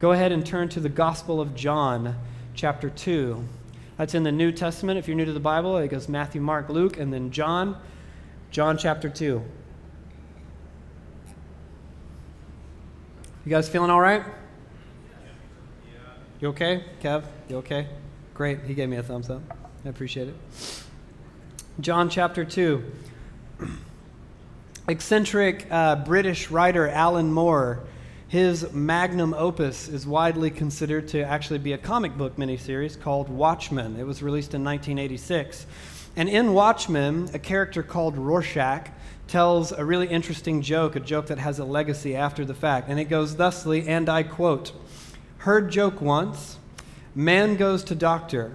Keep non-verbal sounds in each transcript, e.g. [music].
Go ahead and turn to the Gospel of John, chapter 2. That's in the New Testament. If you're new to the Bible, it goes Matthew, Mark, Luke, and then John. John chapter 2. You guys feeling all right? You okay? Kev, you okay? Great. He gave me a thumbs up. I appreciate it. John chapter 2. [clears throat] Eccentric uh, British writer Alan Moore his magnum opus is widely considered to actually be a comic book miniseries called Watchmen. It was released in 1986. And in Watchmen, a character called Rorschach tells a really interesting joke, a joke that has a legacy after the fact. And it goes thusly, and I quote Heard joke once man goes to doctor,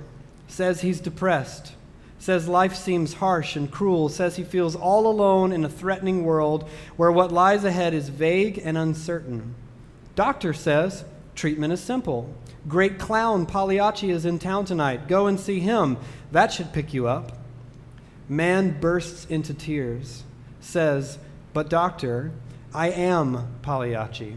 says he's depressed, says life seems harsh and cruel, says he feels all alone in a threatening world where what lies ahead is vague and uncertain. Doctor says treatment is simple. Great clown Pagliacci is in town tonight. Go and see him. That should pick you up. Man bursts into tears, says, But doctor, I am Pagliacci.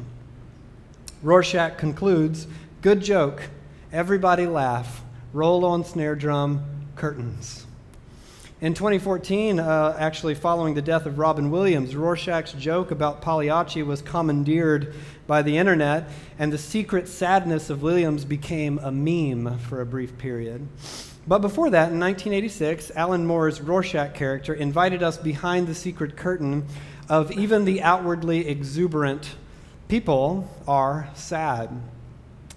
Rorschach concludes, Good joke. Everybody laugh. Roll on snare drum, curtains. In 2014, uh, actually following the death of Robin Williams, Rorschach's joke about Pagliacci was commandeered by the internet, and the secret sadness of Williams became a meme for a brief period. But before that, in 1986, Alan Moore's Rorschach character invited us behind the secret curtain of even the outwardly exuberant people are sad.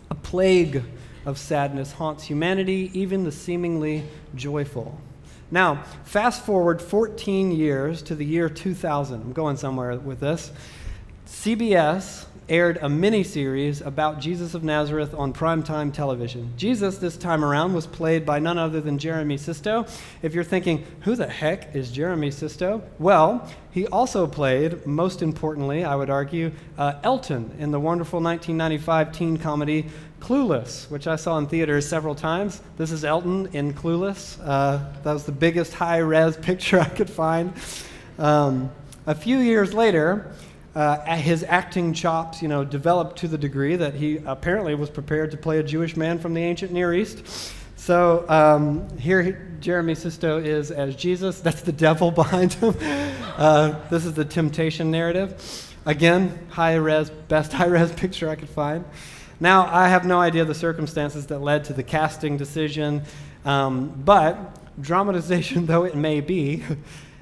A plague of sadness haunts humanity, even the seemingly joyful. Now, fast forward 14 years to the year 2000. I'm going somewhere with this. CBS aired a mini series about Jesus of Nazareth on primetime television. Jesus, this time around, was played by none other than Jeremy Sisto. If you're thinking, who the heck is Jeremy Sisto? Well, he also played, most importantly, I would argue, uh, Elton in the wonderful 1995 teen comedy Clueless, which I saw in theaters several times. This is Elton in Clueless. Uh, that was the biggest high res [laughs] picture I could find. Um, a few years later, uh, his acting chops, you know, developed to the degree that he apparently was prepared to play a Jewish man from the ancient Near East. So um, here, Jeremy Sisto is as Jesus. [laughs] That's the devil [laughs] behind him. Uh, this is the temptation narrative. Again, high res, best high res picture I could find. Now, I have no idea the circumstances that led to the casting decision, um, but dramatization [laughs] though it may be,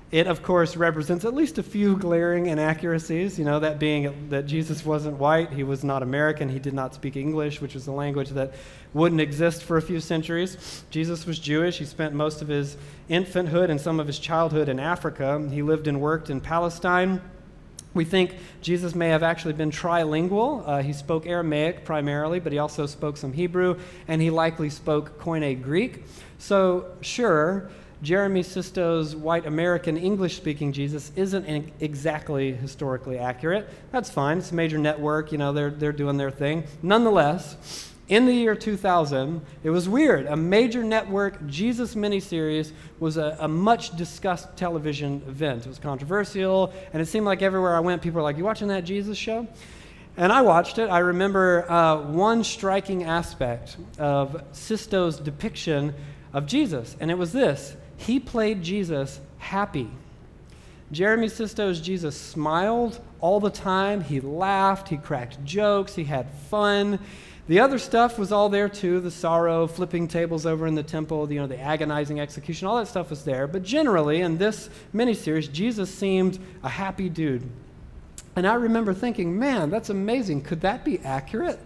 it of course represents at least a few glaring inaccuracies. You know, that being that Jesus wasn't white, he was not American, he did not speak English, which was a language that wouldn't exist for a few centuries. Jesus was Jewish. He spent most of his infanthood and some of his childhood in Africa. He lived and worked in Palestine. We think Jesus may have actually been trilingual. Uh, he spoke Aramaic primarily, but he also spoke some Hebrew, and he likely spoke Koine Greek. So, sure, Jeremy Sisto's white American English speaking Jesus isn't exactly historically accurate. That's fine. It's a major network, you know, they're, they're doing their thing. Nonetheless, in the year 2000, it was weird. A major network Jesus miniseries was a, a, much discussed television event. It was controversial, and it seemed like everywhere I went, people were like, You watching that Jesus show? And I watched it. I remember uh, one striking aspect of Sisto's depiction of Jesus, and it was this he played Jesus happy. Jeremy Sisto's Jesus smiled all the time, he laughed, he cracked jokes, he had fun. The other stuff was all there too the sorrow, flipping tables over in the temple, you know, the agonizing execution, all that stuff was there. But generally, in this miniseries, Jesus seemed a happy dude. And I remember thinking, man, that's amazing. Could that be accurate?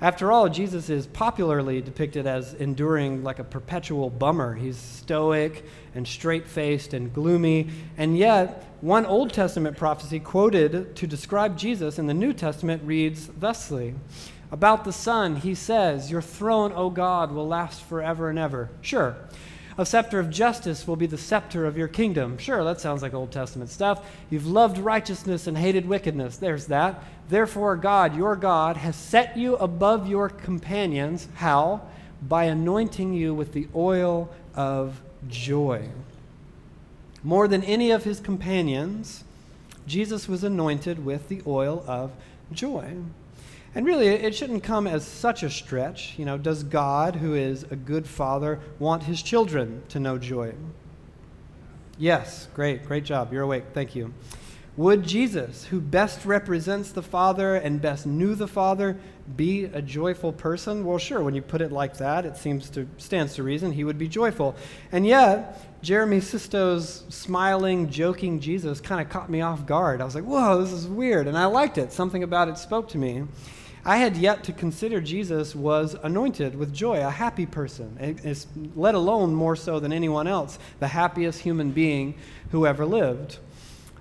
After all, Jesus is popularly depicted as enduring like a perpetual bummer. He's stoic and straight faced and gloomy. And yet, one Old Testament prophecy quoted to describe Jesus in the New Testament reads thusly about the Son, he says, Your throne, O God, will last forever and ever. Sure. A scepter of justice will be the scepter of your kingdom. Sure, that sounds like Old Testament stuff. You've loved righteousness and hated wickedness. There's that. Therefore, God, your God, has set you above your companions. How? By anointing you with the oil of joy. More than any of his companions, Jesus was anointed with the oil of joy. And really, it shouldn't come as such a stretch. You know, does God, who is a good father, want his children to know joy? Yes, great, great job. You're awake. Thank you. Would Jesus, who best represents the Father and best knew the Father, be a joyful person? Well, sure, when you put it like that, it seems to stands to reason he would be joyful. And yet, Jeremy Sisto's smiling, joking Jesus kind of caught me off guard. I was like, whoa, this is weird. And I liked it. Something about it spoke to me. I had yet to consider Jesus was anointed with joy, a happy person, let alone more so than anyone else, the happiest human being who ever lived.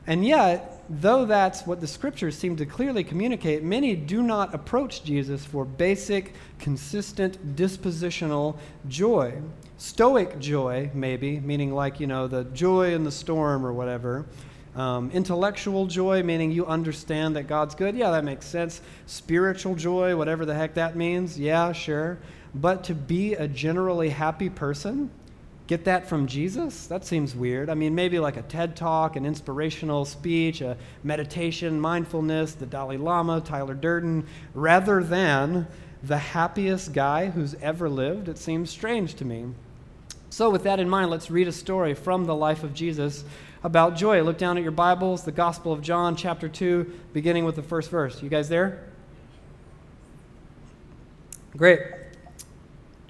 And yet, though that's what the scriptures seem to clearly communicate, many do not approach Jesus for basic, consistent, dispositional joy. Stoic joy, maybe, meaning like, you know, the joy in the storm or whatever. Um, intellectual joy, meaning you understand that God's good. Yeah, that makes sense. Spiritual joy, whatever the heck that means. Yeah, sure. But to be a generally happy person, get that from Jesus? That seems weird. I mean, maybe like a TED talk, an inspirational speech, a meditation, mindfulness, the Dalai Lama, Tyler Durden, rather than the happiest guy who's ever lived. It seems strange to me. So, with that in mind, let's read a story from the life of Jesus about joy. Look down at your Bibles, the Gospel of John, chapter 2, beginning with the first verse. You guys there? Great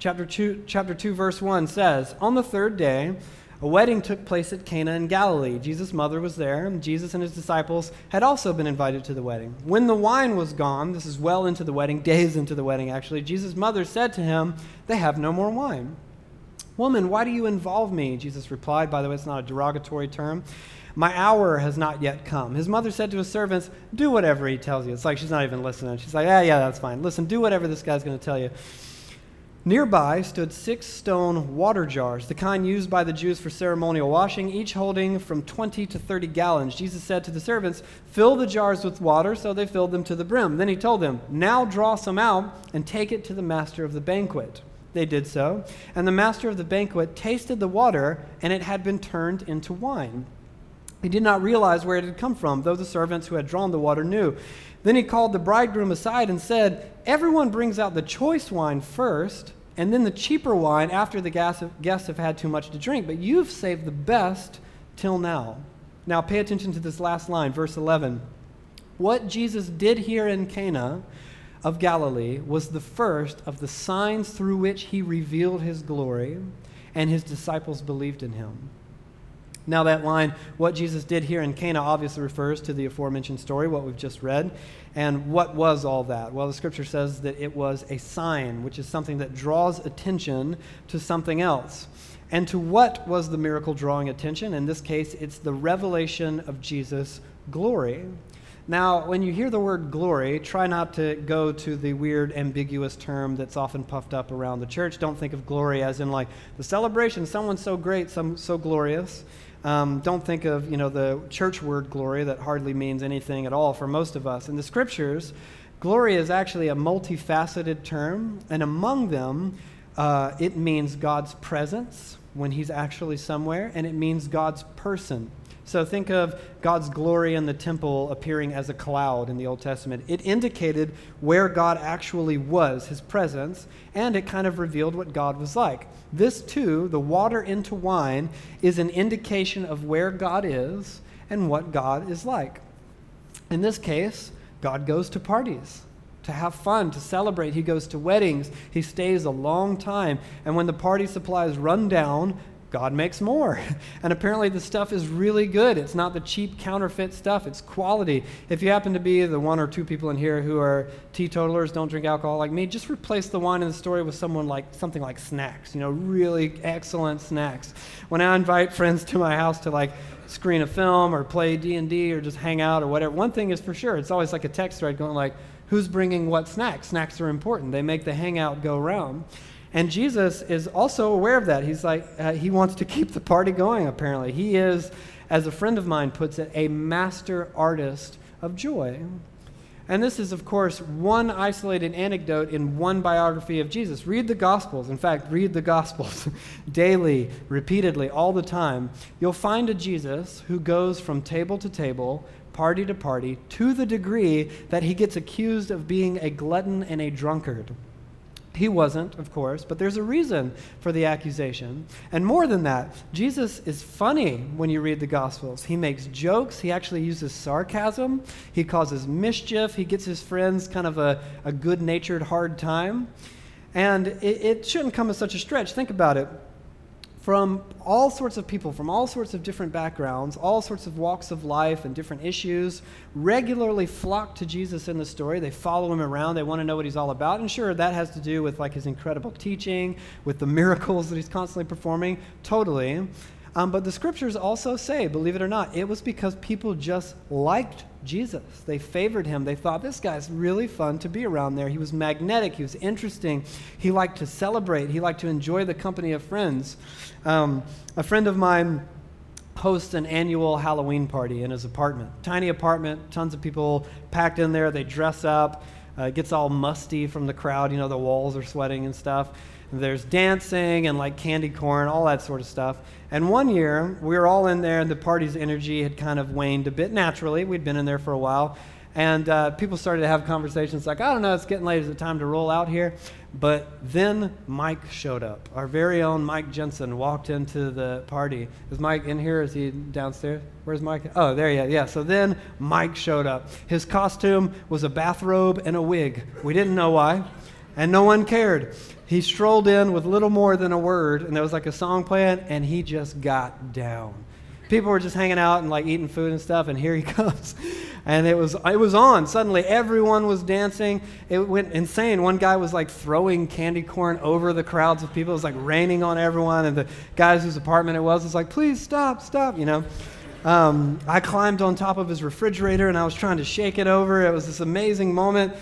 chapter 2, chapter 2, verse 1 says, On the third day, a wedding took place at Cana in Galilee. Jesus' mother was there, and Jesus and his disciples had also been invited to the wedding. When the wine was gone, this is well into the wedding, days into the wedding actually, Jesus' mother said to him, They have no more wine. Woman, why do you involve me? Jesus replied. By the way, it's not a derogatory term. My hour has not yet come. His mother said to his servants, Do whatever he tells you. It's like she's not even listening. She's like, Yeah, yeah, that's fine. Listen, do whatever this guy's going to tell you. Nearby stood six stone water jars, the kind used by the Jews for ceremonial washing, each holding from 20 to 30 gallons. Jesus said to the servants, Fill the jars with water, so they filled them to the brim. Then he told them, Now draw some out and take it to the master of the banquet. They did so, and the master of the banquet tasted the water, and it had been turned into wine. He did not realize where it had come from, though the servants who had drawn the water knew. Then he called the bridegroom aside and said, Everyone brings out the choice wine first, and then the cheaper wine after the guests have had too much to drink, but you've saved the best till now. Now pay attention to this last line, verse 11. What Jesus did here in Cana of Galilee was the first of the signs through which he revealed his glory, and his disciples believed in him. Now, that line, what Jesus did here in Cana, obviously refers to the aforementioned story, what we've just read. And what was all that? Well, the scripture says that it was a sign, which is something that draws attention to something else. And to what was the miracle drawing attention? In this case, it's the revelation of Jesus' glory. Now, when you hear the word glory, try not to go to the weird, ambiguous term that's often puffed up around the church. Don't think of glory as in like the celebration, someone so great, some so glorious. Um, don't think of you know the church word glory that hardly means anything at all for most of us. In the scriptures, glory is actually a multifaceted term, and among them, uh, it means God's presence when He's actually somewhere, and it means God's person so think of God's glory in the temple appearing as a cloud in the Old Testament. It indicated where God actually was, his presence, and it kind of revealed what God was like. This, too, the water into wine, is an indication of where God is and what God is like. In this case, God goes to parties to have fun, to celebrate. He goes to weddings. He stays a long time. And when the party supplies run down, God makes more. [laughs] And apparently, the stuff is really good. It's not the cheap counterfeit stuff, it's quality. If you happen to be the one or two people in here who are teetotalers, don't drink alcohol like me, just replace the wine in the story with someone like something like snacks, you know, really excellent snacks. When I invite friends to my house to like screen a film or play D&D or just hang out or whatever, one thing is for sure, it's always like a text thread going like, who's bringing what snacks? Snacks are important. They make the hangout go round. And Jesus is also aware of that. He's like, uh, he wants to keep the party going, apparently. He is, as a friend of mine puts it, a master artist of joy. And this is, of course, one isolated anecdote in one biography of Jesus. Read the Gospels. In fact, read the Gospels [laughs] daily, repeatedly, all the time. You'll find a Jesus who goes from table to table, party to party to the degree that he gets accused of being a glutton and a drunkard. He wasn't, of course, but there's a reason for the accusation. And more than that, Jesus is funny when you read the Gospels. He makes jokes, he actually uses sarcasm, he causes mischief, he gets his friends kind of a, a good natured hard time. And it, it shouldn't come as such a stretch. Think about it from all sorts of people from all sorts of different backgrounds, all sorts of walks of life and different issues, regularly flock to Jesus in the story. They follow him around. They want to know what he's all about. And sure, that has to do with like his incredible teaching, with the miracles that he's constantly performing. Totally. Um, but the scriptures also say, believe it or not, it was because people just liked Jesus. They favored him. They thought, this guy's really fun to be around there. He was magnetic. He was interesting. He liked to celebrate. He liked to enjoy the company of friends. Um, a friend of mine hosts an annual Halloween party in his apartment. Tiny apartment, tons of people packed in there. They dress up. Uh, it gets all musty from the crowd. You know, the walls are sweating and stuff. There's dancing and like candy corn, all that sort of stuff. And one year, we were all in there, and the party's energy had kind of waned a bit naturally. We'd been in there for a while. And uh, people started to have conversations like, I don't know, it's getting late. Is it time to roll out here? But then Mike showed up. Our very own Mike Jensen walked into the party. Is Mike in here? Is he downstairs? Where's Mike? Oh, there he is. Yeah. So then Mike showed up. His costume was a bathrobe and a wig. We didn't know why, and no one cared. He strolled in with little more than a word, and there was like a song playing, and he just got down. People were just hanging out and like eating food and stuff, and here he [laughs] comes. And it was it was on. Suddenly everyone was dancing. It went insane. One guy was like throwing candy corn over the crowds of people. It was like raining on everyone, and the guys whose apartment it was was like, please stop, stop, you know. Um, I climbed on top of his refrigerator and I was trying to shake it over. It was this amazing moment.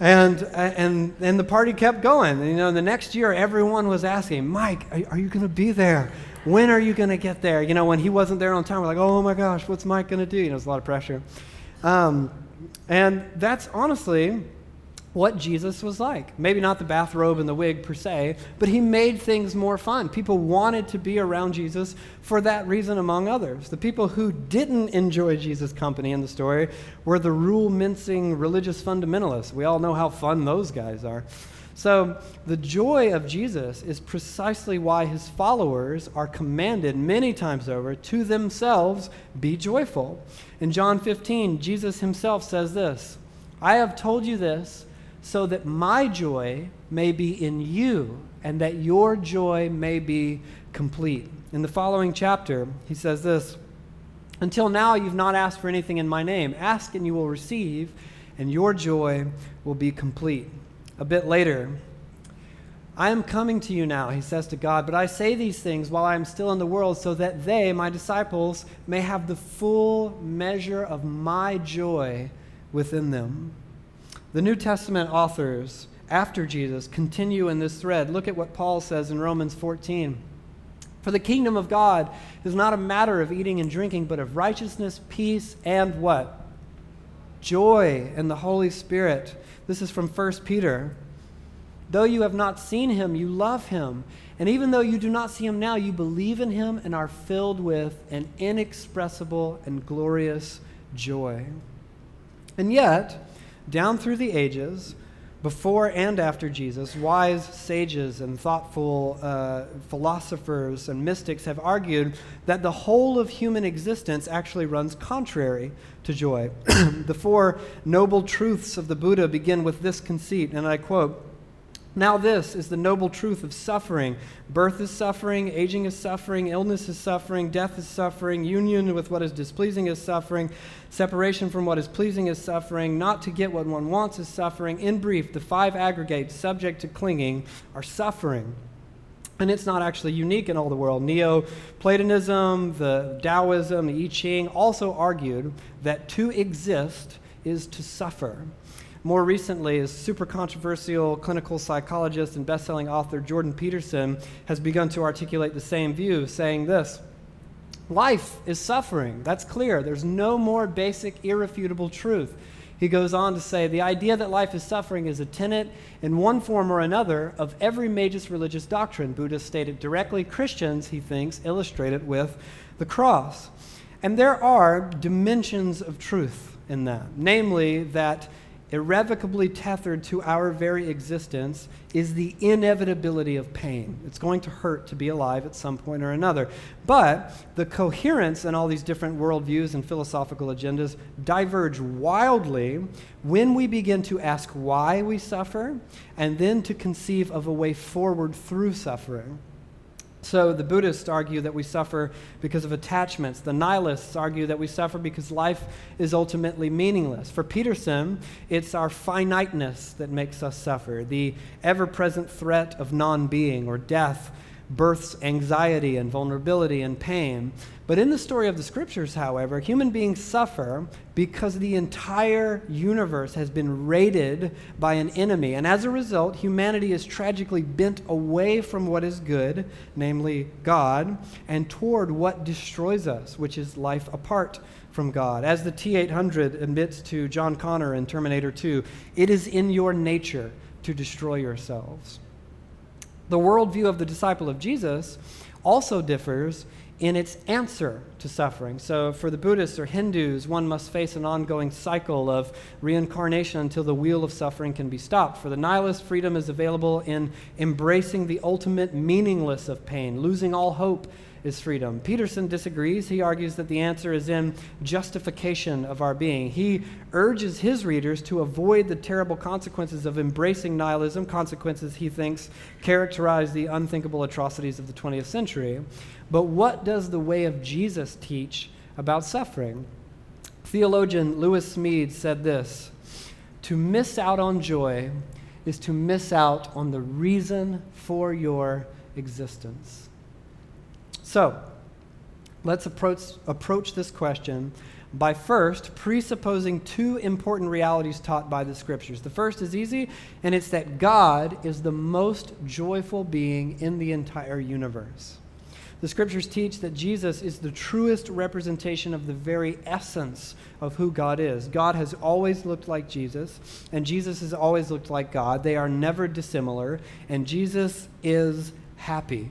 And, and, and the party kept going. And, you know, the next year, everyone was asking, Mike, are, are you going to be there? When are you going to get there? You know, when he wasn't there on time, we're like, oh my gosh, what's Mike going to do? You know, there's a lot of pressure. Um, and that's honestly what Jesus was like. Maybe not the bathrobe and the wig per se, but he made things more fun. People wanted to be around Jesus for that reason, among others. The people who didn't enjoy Jesus' company in the story were the rule mincing religious fundamentalists. We all know how fun those guys are. So, the joy of Jesus is precisely why his followers are commanded many times over to themselves be joyful. In John 15, Jesus himself says this I have told you this so that my joy may be in you and that your joy may be complete. In the following chapter, he says this Until now, you've not asked for anything in my name. Ask and you will receive, and your joy will be complete. A bit later, I am coming to you now, he says to God, but I say these things while I am still in the world so that they, my disciples, may have the full measure of my joy within them. The New Testament authors after Jesus continue in this thread. Look at what Paul says in Romans 14. For the kingdom of God is not a matter of eating and drinking, but of righteousness, peace, and what? Joy in the Holy Spirit. This is from 1 Peter. Though you have not seen him, you love him. And even though you do not see him now, you believe in him and are filled with an inexpressible and glorious joy. And yet, down through the ages, before and after Jesus, wise sages and thoughtful uh, philosophers and mystics have argued that the whole of human existence actually runs contrary to joy. [clears throat] the four noble truths of the Buddha begin with this conceit, and I quote now, this is the noble truth of suffering. Birth is suffering, aging is suffering, illness is suffering, death is suffering, union with what is displeasing is suffering, separation from what is pleasing is suffering, not to get what one wants is suffering. In brief, the five aggregates subject to clinging are suffering. And it's not actually unique in all the world. Neo-Platonism, the Taoism, the I Ching also argued that to exist is to suffer. More recently, a super controversial clinical psychologist and best-selling author Jordan Peterson has begun to articulate the same view, saying this Life is suffering. That's clear. There's no more basic, irrefutable truth. He goes on to say the idea that life is suffering is a tenet in one form or another of every major religious doctrine. Buddhists state it directly. Christians, he thinks, illustrate it with the cross. And there are dimensions of truth in that, namely, that irrevocably tethered to our very existence is the inevitability of pain. It's going to hurt to be alive at some point or another. But the coherence in all these different worldviews and philosophical agendas diverge wildly when we begin to ask why we suffer and then to conceive of a way forward through suffering. So the Buddhists argue that we suffer because of attachments. The nihilists argue that we suffer because life is ultimately meaningless. For Peterson, it's our finiteness that makes us suffer, the ever present threat of non being or death births anxiety and vulnerability and pain. But in the story of the scriptures, however, human beings suffer because the entire universe has been raided by an enemy. And as a result, humanity is tragically bent away from what is good, namely God, and toward what destroys us, which is life apart from God. As the T 800 admits to John Connor in Terminator 2, it is in your nature to destroy yourselves. The worldview of the disciple of Jesus also differs in its answer to suffering. So, for the Buddhists or Hindus, one must face an ongoing cycle of reincarnation until the wheel of suffering can be stopped. For the nihilist, freedom is available in embracing the ultimate meaningless of pain, losing all hope is freedom. Peterson disagrees. He argues that the answer is in justification of our being. He urges his readers to avoid the terrible consequences of embracing nihilism, consequences he thinks characterize the unthinkable atrocities of the 20th century. But what does the way of Jesus teach about suffering? Theologian Lewis Smedes said this To miss out on joy is to miss out on the reason for your existence. So, let's approach, approach this question by first presupposing two important realities taught by the scriptures. The first is easy, and it's that God is the most joyful being in the entire universe. The scriptures teach that Jesus is the truest representation of the very essence of who God is. God has always looked like Jesus, and Jesus has always looked like God. They are never dissimilar, and Jesus is happy.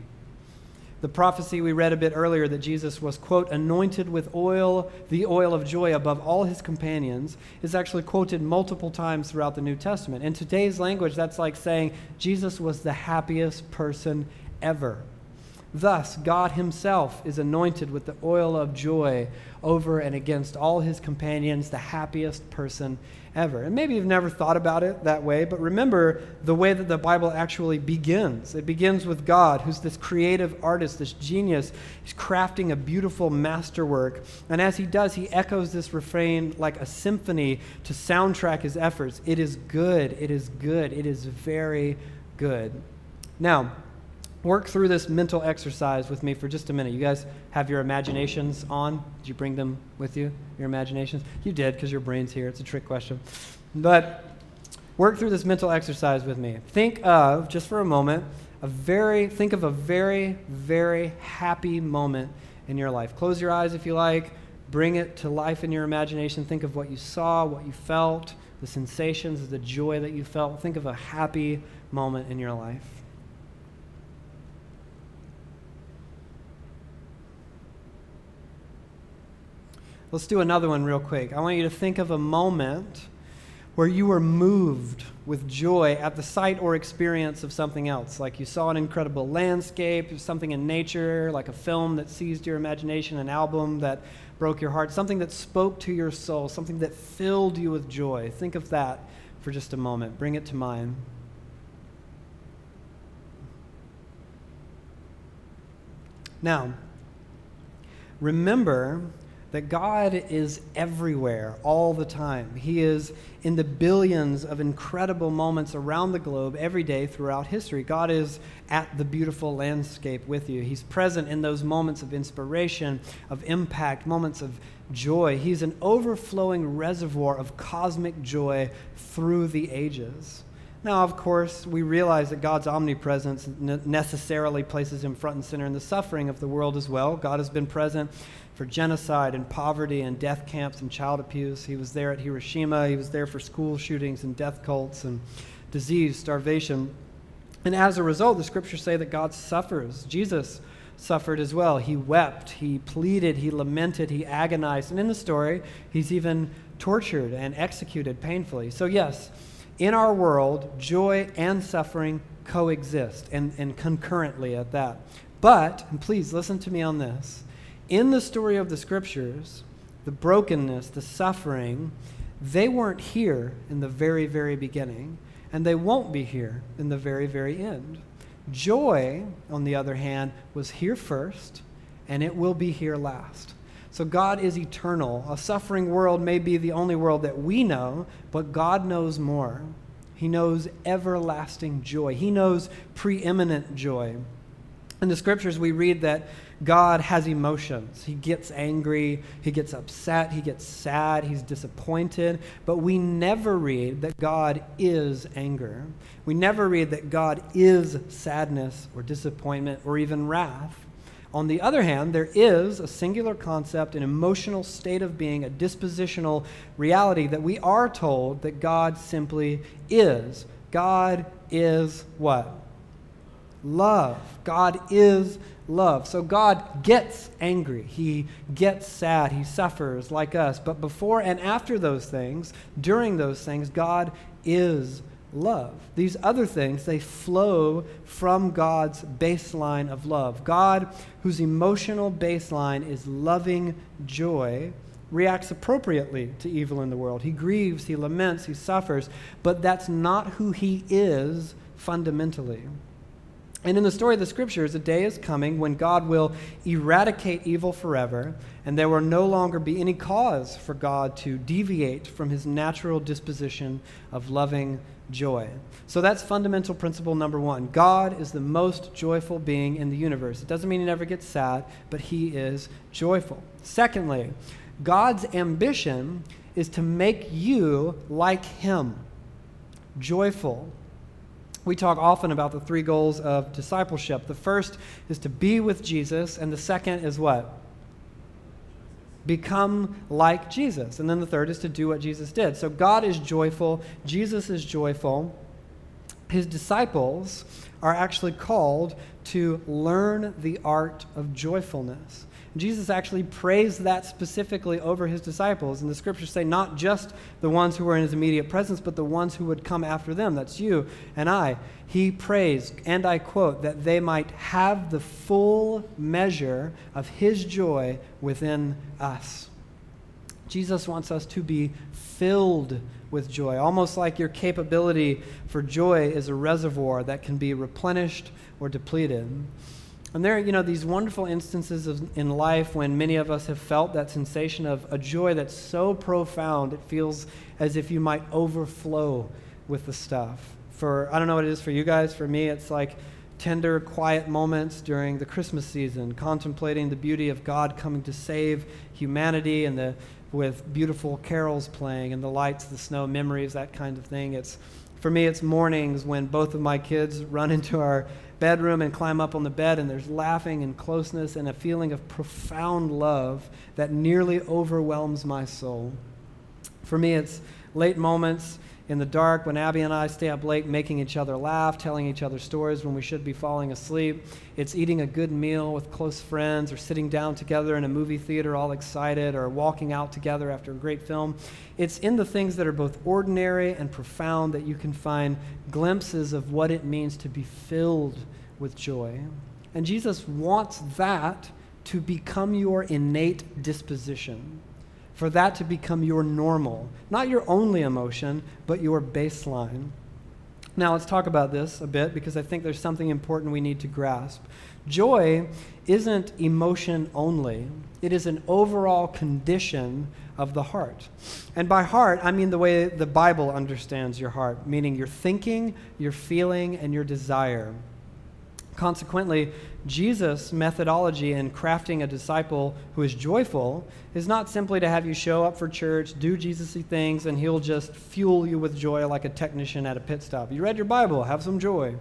The prophecy we read a bit earlier that Jesus was, quote, anointed with oil, the oil of joy above all his companions, is actually quoted multiple times throughout the New Testament. In today's language, that's like saying Jesus was the happiest person ever. Thus, God Himself is anointed with the oil of joy over and against all His companions, the happiest person ever. And maybe you've never thought about it that way, but remember the way that the Bible actually begins. It begins with God, who's this creative artist, this genius. He's crafting a beautiful masterwork. And as He does, He echoes this refrain like a symphony to soundtrack His efforts. It is good, it is good, it is very good. Now, work through this mental exercise with me for just a minute. You guys have your imaginations on? Did you bring them with you? Your imaginations? You did because your brain's here. It's a trick question. But work through this mental exercise with me. Think of, just for a moment, a very, think of a very, very happy moment in your life. Close your eyes if you like. Bring it to life in your imagination. Think of what you saw, what you felt, the sensations, the joy that you felt. Think of a happy moment in your life. Let's do another one real quick. I want you to think of a moment where you were moved with joy at the sight or experience of something else. Like you saw an incredible landscape, something in nature, like a film that seized your imagination, an album that broke your heart, something that spoke to your soul, something that filled you with joy. Think of that for just a moment. Bring it to mind. Now, remember that God is everywhere all the time. He is in the billions of incredible moments around the globe every day throughout history. God is at the beautiful landscape with you. He's present in those moments of inspiration, of impact, moments of joy. He's an overflowing reservoir of cosmic joy through the ages. Now, of course, we realize that God's omnipresence necessarily places him front and center in the suffering of the world as well. God has been present for genocide and poverty and death camps and child abuse. He was there at Hiroshima. He was there for school shootings and death cults and disease, starvation. And as a result, the scriptures say that God suffers. Jesus suffered as well. He wept, he pleaded, he lamented, he agonized. And in the story, he's even tortured and executed painfully. So, yes, in our world, joy and suffering coexist and, and concurrently at that. But, and please listen to me on this, in the story of the scriptures, the brokenness, the suffering, they weren't here in the very, very beginning, and they won't be here in the very, very end. Joy, on the other hand, was here first, and it will be here last. So God is eternal. A suffering world may be the only world that we know, but God knows more. He knows everlasting joy, He knows preeminent joy. In the scriptures, we read that God has emotions. He gets angry, he gets upset, he gets sad, he's disappointed. But we never read that God is anger. We never read that God is sadness or disappointment or even wrath. On the other hand, there is a singular concept, an emotional state of being, a dispositional reality that we are told that God simply is. God is what? Love. God is love. So God gets angry. He gets sad. He suffers like us. But before and after those things, during those things, God is love. These other things, they flow from God's baseline of love. God, whose emotional baseline is loving joy, reacts appropriately to evil in the world. He grieves, he laments, he suffers, but that's not who he is fundamentally. And in the story of the scriptures, a day is coming when God will eradicate evil forever, and there will no longer be any cause for God to deviate from his natural disposition of loving joy. So that's fundamental principle number one. God is the most joyful being in the universe. It doesn't mean he never gets sad, but he is joyful. Secondly, God's ambition is to make you like him joyful we talk often about the three goals of discipleship. The first is to be with Jesus, and the second is what? Become like Jesus. And then the third is to do what Jesus did. So God is joyful, Jesus is joyful. His disciples are actually called to learn the art of joyfulness. Jesus actually praised that specifically over his disciples. And the scriptures say not just the ones who were in his immediate presence, but the ones who would come after them. That's you and I. He praised, and I quote, that they might have the full measure of his joy within us. Jesus wants us to be filled with joy, almost like your capability for joy is a reservoir that can be replenished or depleted. And there are, you know, these wonderful instances of, in life when many of us have felt that sensation of a joy that's so profound it feels as if you might overflow with the stuff. For, I don't know what it is for you guys, for me, it's like tender, quiet moments during the Christmas season, contemplating the beauty of God coming to save humanity and the, with beautiful carols playing and the lights, the snow, memories, that kind of thing. It's, for me, it's mornings when both of my kids run [laughs] into our bedroom and climb up on the bed, and there's laughing and closeness and a feeling of profound love that nearly overwhelms my soul. For me, it's late moments in the dark when Abby and I stay up late making each other laugh, telling each other stories when we should be falling asleep. It's eating a good meal with close friends or sitting down together in a movie theater all excited or walking out together after a great film. It's in the things that are both ordinary and profound that you can find glimpses of what it means to be filled with joy. And Jesus wants that to become your innate disposition for that to become your normal, not your only emotion, but your baseline. Now, let's talk about this a bit because I think there's something important we need to grasp. Joy isn't emotion only, it is an overall condition of the heart. And by heart, I mean the way the Bible understands your heart, meaning your thinking, your feeling, and your desire. Consequently, Jesus' methodology in crafting a disciple who is joyful is not simply to have you show up for church, do Jesus things, and he'll just fuel you with joy like a technician at a pit stop. You read your Bible, have some joy.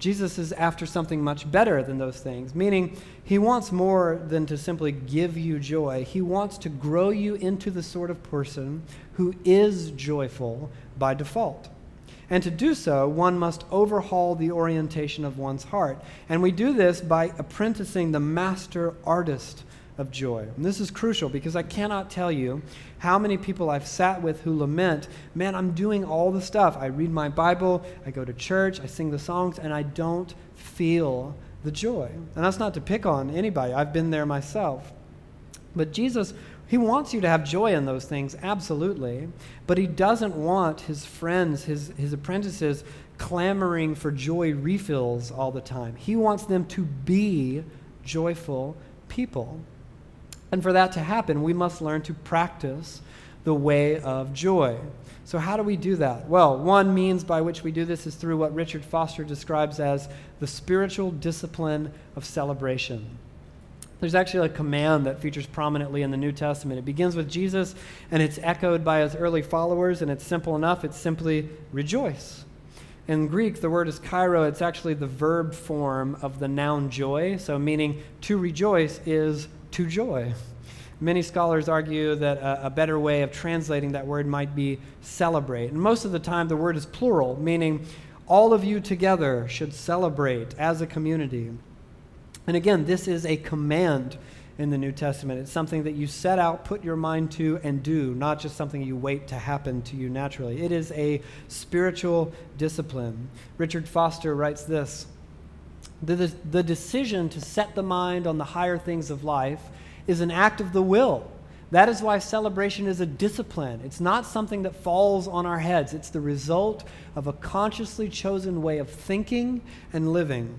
Jesus is after something much better than those things, meaning he wants more than to simply give you joy. He wants to grow you into the sort of person who is joyful by default. And to do so, one must overhaul the orientation of one's heart. And we do this by apprenticing the master artist of joy. And this is crucial because I cannot tell you how many people I've sat with who lament, man, I'm doing all the stuff. I read my Bible, I go to church, I sing the songs, and I don't feel the joy. And that's not to pick on anybody, I've been there myself. But Jesus, He wants you to have joy in those things, absolutely. But He doesn't want His friends, His, his apprentices, clamoring for joy refills all the time. He wants them to be joyful people. And for that to happen, we must learn to practice the way of joy. So, how do we do that? Well, one means by which we do this is through what Richard Foster describes as the spiritual discipline of celebration. There's actually a command that features prominently in the New Testament. It begins with Jesus and it's echoed by his early followers, and it's simple enough. It's simply rejoice. In Greek, the word is chairo. It's actually the verb form of the noun joy. So, meaning to rejoice is to joy. Many scholars argue that a, a, better way of translating that word might be celebrate. And most of the time, the word is plural, meaning all of you together should celebrate as a community. And again, this is a command in the New Testament. It's something that you set out, put your mind to, and do, not just something you wait to happen to you naturally. It is a spiritual discipline. Richard Foster writes this the, the decision to set the mind on the higher things of life is an act of the will. That is why celebration is a discipline. It's not something that falls on our heads, it's the result of a consciously chosen way of thinking and living.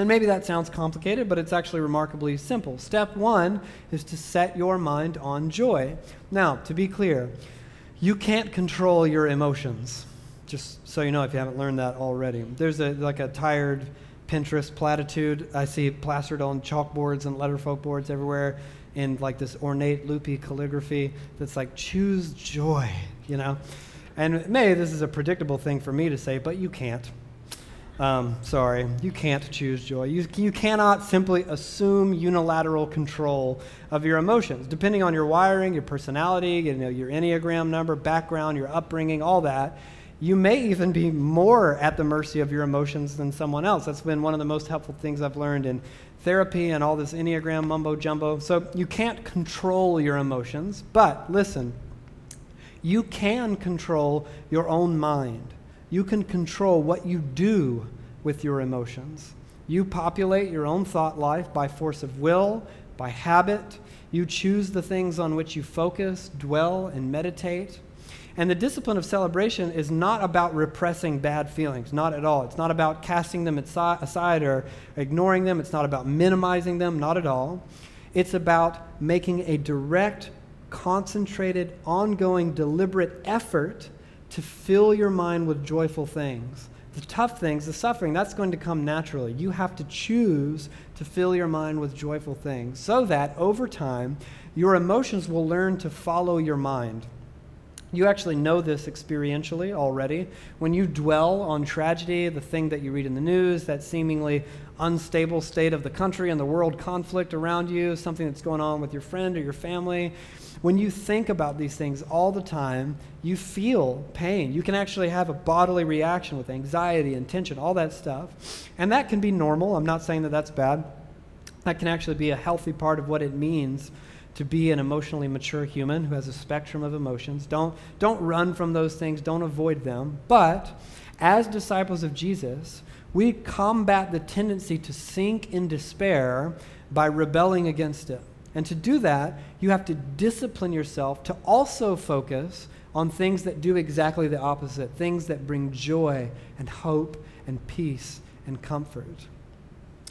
And maybe that sounds complicated, but it's actually remarkably simple. Step one is to set your mind on joy. Now, to be clear, you can't control your emotions. Just so you know, if you haven't learned that already. There's a like a tired Pinterest platitude I see plastered on chalkboards and letterfolk boards everywhere in like this ornate loopy calligraphy that's like choose joy, you know. And maybe this is a predictable thing for me to say, but you can't. Um, sorry, you can't choose joy. You, you cannot simply assume unilateral control of your emotions. Depending on your wiring, your personality, you know, your Enneagram number, background, your upbringing, all that, you may even be more at the mercy of your emotions than someone else. That's been one of the most helpful things I've learned in therapy and all this Enneagram mumbo jumbo. So you can't control your emotions, but listen, you can control your own mind. You can control what you do with your emotions. You populate your own thought life by force of will, by habit. You choose the things on which you focus, dwell, and meditate. And the discipline of celebration is not about repressing bad feelings, not at all. It's not about casting them aside or ignoring them. It's not about minimizing them, not at all. It's about making a direct, concentrated, ongoing, deliberate effort to fill your mind with joyful things. The tough things, the suffering, that's going to come naturally. You have to choose to fill your mind with joyful things so that over time, your emotions will learn to follow your mind. You actually know this experientially already. When you dwell on tragedy, the thing that you read in the news, that seemingly unstable state of the country and the world conflict around you, something that's going on with your friend or your family, when you think about these things all the time, you feel pain. You can actually have a bodily reaction with anxiety and tension, all that stuff. And that can be normal. I'm not saying that that's bad. That can actually be a healthy part of what it means to be an emotionally mature human who has a spectrum of emotions. Don't, don't run from those things, don't avoid them. But as disciples of Jesus, we combat the tendency to sink in despair by rebelling against it. And to do that, you have to discipline yourself to also focus on things that do exactly the opposite things that bring joy and hope and peace and comfort.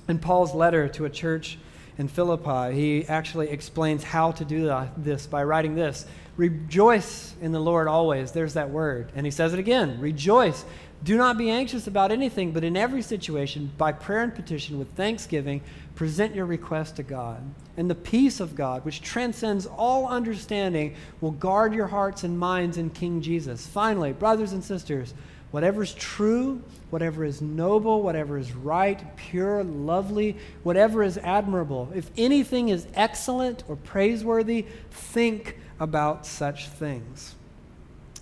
In Paul's letter to a church in Philippi, he actually explains how to do this by writing this Rejoice in the Lord always. There's that word. And he says it again Rejoice. Do not be anxious about anything, but in every situation, by prayer and petition with thanksgiving, present your request to God. And the peace of God, which transcends all understanding, will guard your hearts and minds in King Jesus. Finally, brothers and sisters, whatever is true, whatever is noble, whatever is right, pure, lovely, whatever is admirable, if anything is excellent or praiseworthy, think about such things.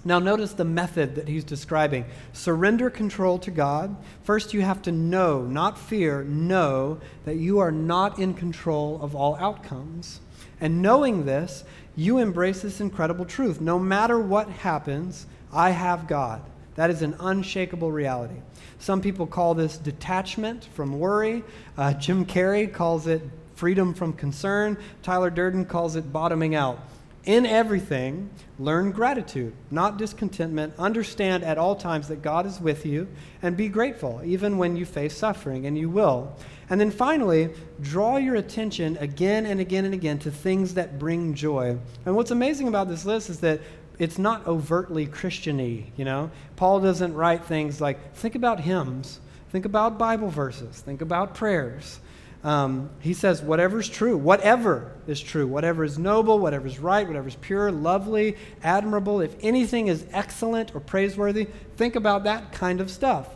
Now, notice the method that he's describing. Surrender control to God. First, you have to know, not fear, know that you are not in control of all outcomes. And knowing this, you embrace this incredible truth. No matter what happens, I have God. That is an unshakable reality. Some people call this detachment from worry. Uh, Jim Carrey calls it freedom from concern. Tyler Durden calls it bottoming out. In everything, learn gratitude, not discontentment. Understand at all times that God is with you and be grateful, even when you face suffering, and you will. And then finally, draw your attention again and again and again to things that bring joy. And what's amazing about this list is that it's not overtly Christiany, you know? Paul doesn't write things like, think about hymns, think about Bible verses, think about prayers. Um, he says, whatever's true, whatever is true, whatever is noble, whatever is right, whatever is pure, lovely, admirable, if anything is excellent or praiseworthy, think about that kind of stuff.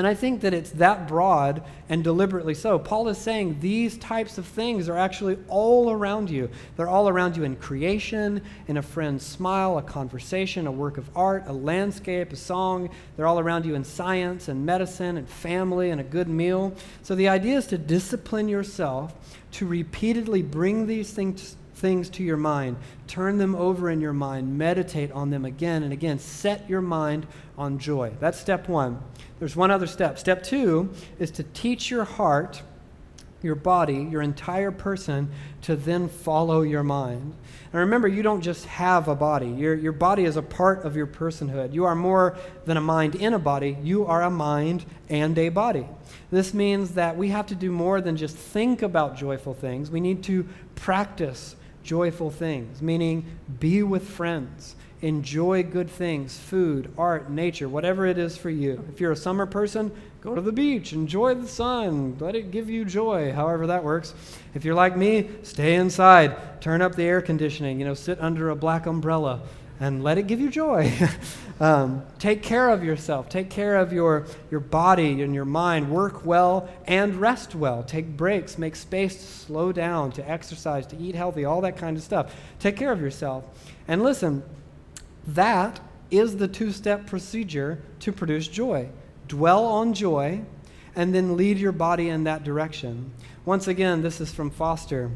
And I think that it's that broad and deliberately so. Paul is saying these types of things are actually all around you. They're all around you in creation, in a friend's smile, a conversation, a work of art, a landscape, a song. They're all around you in science and medicine and family and a good meal. So the idea is to discipline yourself to repeatedly bring these things things to your mind. Turn them over in your mind. Meditate on them again and again. Set your mind on joy. That's step one. There's one other step. Step two is to teach your heart, your body, your entire person to then follow your mind. And remember, you don't just have a body. Your, your body is a part of your personhood. You are more than a mind in a body, you are a mind and a body. This means that we have to do more than just think about joyful things. We need to practice joyful things, meaning be with friends, enjoy good things, food, art, nature, whatever it is for you. If you're a summer person, go to the beach, enjoy the sun, let it give you joy, however that works. If you're like me, stay inside, turn up the air conditioning, you know, sit under a black umbrella and let it give you joy. [laughs] um, take care of yourself. Take care of your, your body and your mind. Work well and rest well. Take breaks. Make space to slow down, to exercise, to eat healthy, all that kind of stuff. Take care of yourself. And listen, that is the two step procedure to produce joy. Dwell on joy and then lead your body in that direction. Once again, this is from Foster.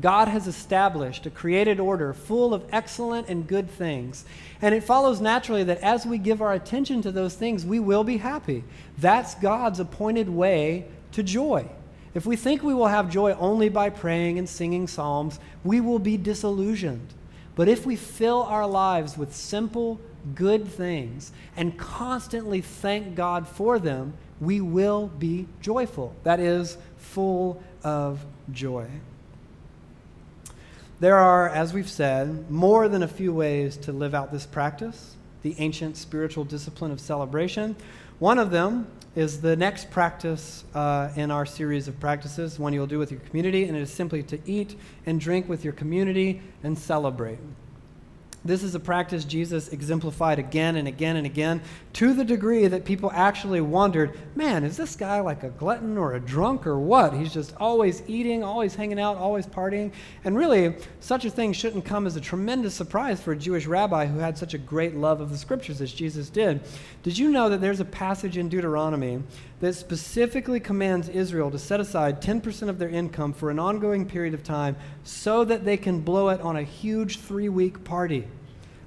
God has established a created order full of excellent and good things. And it follows naturally that as we give our attention to those things, we will be happy. That's God's appointed way to joy. If we think we will have joy only by praying and singing psalms, we will be disillusioned. But if we fill our lives with simple, good things and constantly thank God for them, we will be joyful. That is, full of joy. There are, as we've said, more than a few ways to live out this practice, the ancient spiritual discipline of celebration. One of them is the next practice uh, in our series of practices, one you'll do with your community, and it is simply to eat and drink with your community and celebrate. This is a practice Jesus exemplified again and again and again to the degree that people actually wondered, man, is this guy like a glutton or a drunk or what? He's just always eating, always hanging out, always partying. And really, such a thing shouldn't come as a tremendous surprise for a Jewish rabbi who had such a great love of the scriptures as Jesus did. Did you know that there's a passage in Deuteronomy that specifically commands Israel to set aside 10% of their income for an ongoing period of time so that they can blow it on a huge three week party?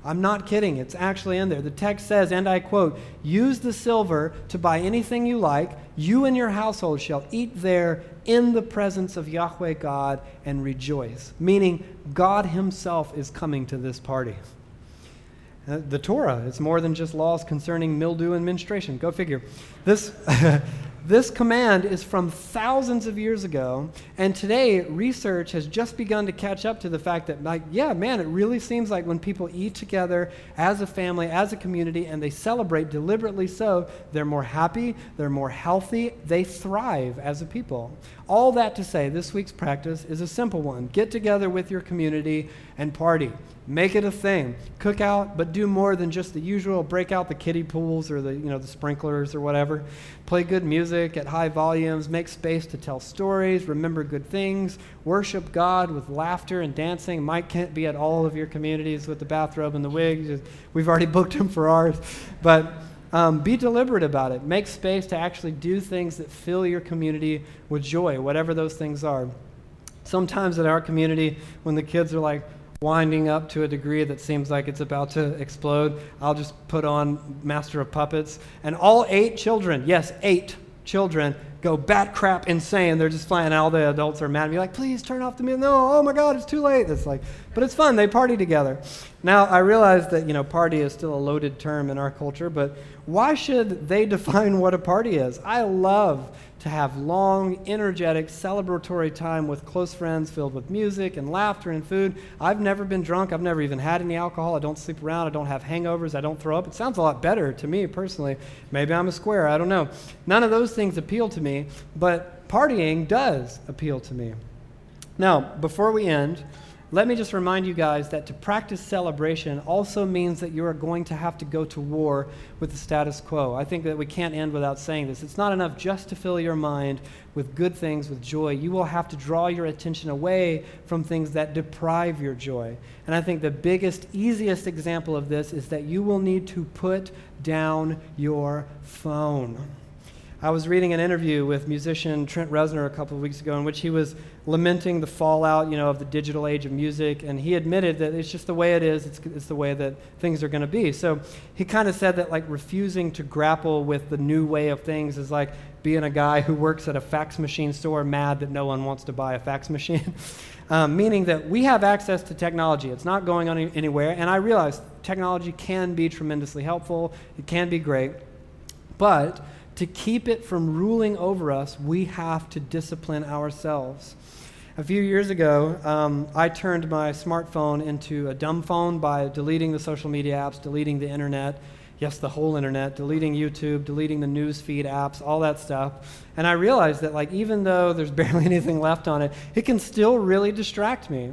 I'm not kidding. It's actually in there. The text says, and I quote, Use the silver to buy anything you like. You and your household shall eat there in the presence of Yahweh God and rejoice. Meaning, God Himself is coming to this party. Uh, the Torah, it's more than just laws concerning mildew and menstruation. Go figure. This. [laughs] This command is from thousands of years ago, and today research has just begun to catch up to the fact that, like, yeah, man, it really seems like when people eat together as a family, as a community, and they celebrate deliberately so, they're more happy, they're more healthy, they thrive as a people. All that to say, this week's practice is a simple one get together with your community and party. Make it a thing. Cook out, but do more than just the usual break out the kiddie pools or the, you know, the sprinklers or whatever. Play good music at high volumes, make space to tell stories, remember good things, worship God with laughter and dancing. Mike can't be at all of your communities with the bathrobe and the wig. We've already booked him for ours. But um, be deliberate about it. Make space to actually do things that fill your community with joy, whatever those things are. Sometimes in our community, when the kids are like, winding up to a degree that seems like it's about to explode, I'll just put on Master of Puppets. And all eight children, yes, eight children, go bat crap insane. They're just flying. All the adults are mad at me, like, please turn off the music. No, oh my God, it's too late. It's like, but it's fun. They party together. Now, I realize that, you know, party is still a loaded term in our culture, but why should they [laughs] define what a party is? I love to have long, energetic, celebratory time with close friends filled with music and laughter and food. I've never been drunk. I've never even had any alcohol. I don't sleep around. I don't have hangovers. I don't throw up. It sounds a lot better to me personally. Maybe I'm a square. I don't know. None of those things appeal to me, but partying does appeal to me. Now, before we end, let me just remind you guys that to practice celebration also means that you are going to have to go to war with the status quo. I think that we can't end without saying this. It's not enough just to fill your mind with good things, with joy. You will have to draw your attention away from things that deprive your joy. And I think the biggest, easiest example of this is that you will need to put down your phone. I was reading an interview with musician Trent Reznor a couple of weeks ago in which he was lamenting the fallout, you know, of the digital age of music, and he admitted that it's just the way it is. It's, it's the way that things are going to be. So he kind of said that like refusing to grapple with the new way of things is like being a guy who works at a fax machine store mad that no one wants to buy a fax [laughs] machine. um, meaning that we have access to technology. It's not going on anywhere, and I realize technology can be tremendously helpful. It can be great, but to keep it from ruling over us, we have to discipline ourselves. A few years ago, um, I turned my smartphone into a dumb phone by deleting the social media apps, deleting the internet, yes, the whole internet, deleting YouTube, deleting the news feed apps, all that stuff. And I realized that, like, even though there's [laughs] barely anything left on it, it can still really distract me.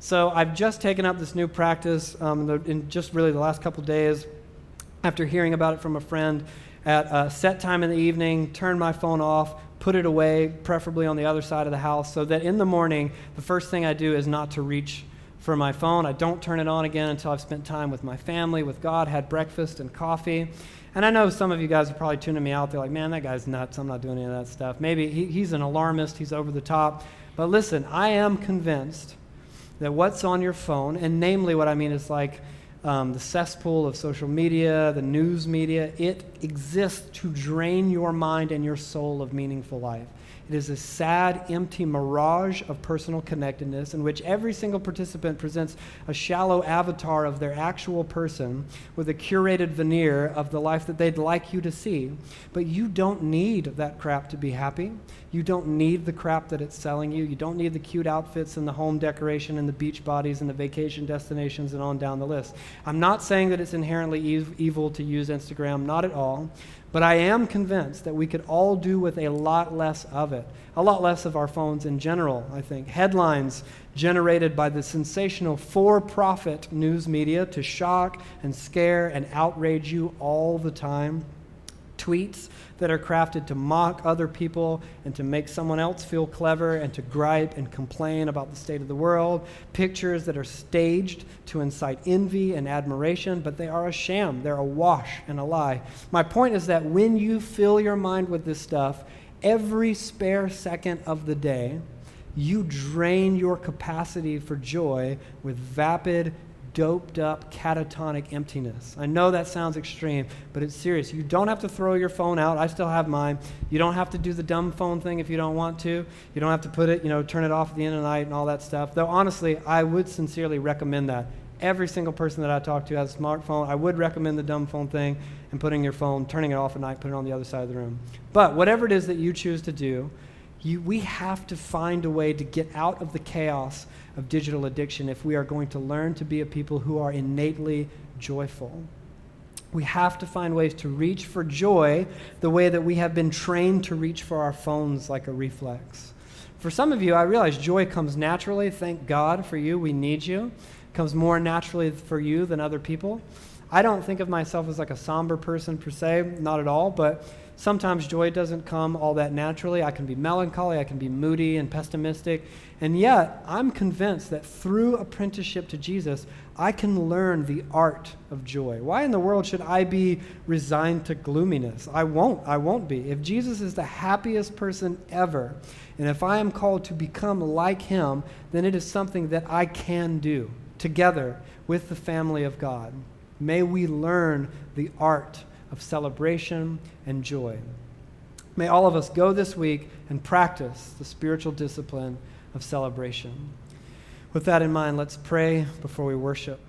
So I've just taken up this new practice um, in just really the last couple days after hearing about it from a friend at a set time in the evening, turn my phone off, put it away, preferably on the other side of the house, so that in the morning, the first thing I do is not to reach for my phone. I don't turn it on again until I've spent time with my family, with God, had breakfast and coffee. And I know some of you guys are probably tuning me out. They're like, man, that guy's nuts. I'm not doing any of that stuff. Maybe he, he's an alarmist, he's over the top. But listen, I am convinced that what's on your phone, and namely what I mean is like, um, the cesspool of social media, the news media, it exists to drain your mind and your soul of meaningful life. It is a sad, empty mirage of personal connectedness in which every single participant presents a shallow avatar of their actual person with a curated veneer of the life that they'd like you to see. But you don't need that crap to be happy. You don't need the crap that it's selling you. You don't need the cute outfits and the home decoration and the beach bodies and the vacation destinations and on down the list. I'm not saying that it's inherently ev- evil to use Instagram, not at all. But I am convinced that we could all do with a lot less of it, a lot less of our phones in general, I think. Headlines generated by the sensational for profit news media to shock and scare and outrage you all the time tweets that are crafted to mock other people and to make someone else feel clever and to gripe and complain about the state of the world, pictures that are staged to incite envy and admiration, but they are a sham. They're a wash and a lie. My point is that when you fill your mind with this stuff, every spare second of the day, you drain your capacity for joy with vapid doped up catatonic emptiness. I know that sounds extreme, but it's serious. You don't have to throw your phone out. I still have mine. You don't have to do the dumb phone thing if you don't want to. You don't have to put it, you know, turn it off at the end of the night and all that stuff. Though honestly, I would sincerely recommend that. Every single person that I talk to has a smartphone. I would recommend the dumb phone thing and putting your phone, turning it off at night, putting it on the other side of the room. But whatever it is that you choose to do, you, we have to find a way to get out of the chaos of digital addiction if we are going to learn to be a people who are innately joyful. We have to find ways to reach for joy the way that we have been trained to reach for our phones like a reflex. For some of you, I realize joy comes naturally. Thank God for you. We need you. It comes more naturally for you than other people. I don't think of myself as like a somber person per se, not at all, but sometimes joy doesn't come all that naturally. I can be melancholy, I can be moody and pessimistic. And yet, I'm convinced that through apprenticeship to Jesus, I can learn the art of joy. Why in the world should I be resigned to gloominess? I won't. I won't be. If Jesus is the happiest person ever, and if I am called to become like him, then it is something that I can do together with the family of God. May we learn the art of celebration and joy. May all of us go this week and practice the spiritual discipline of celebration. With that in mind, let's pray before we worship.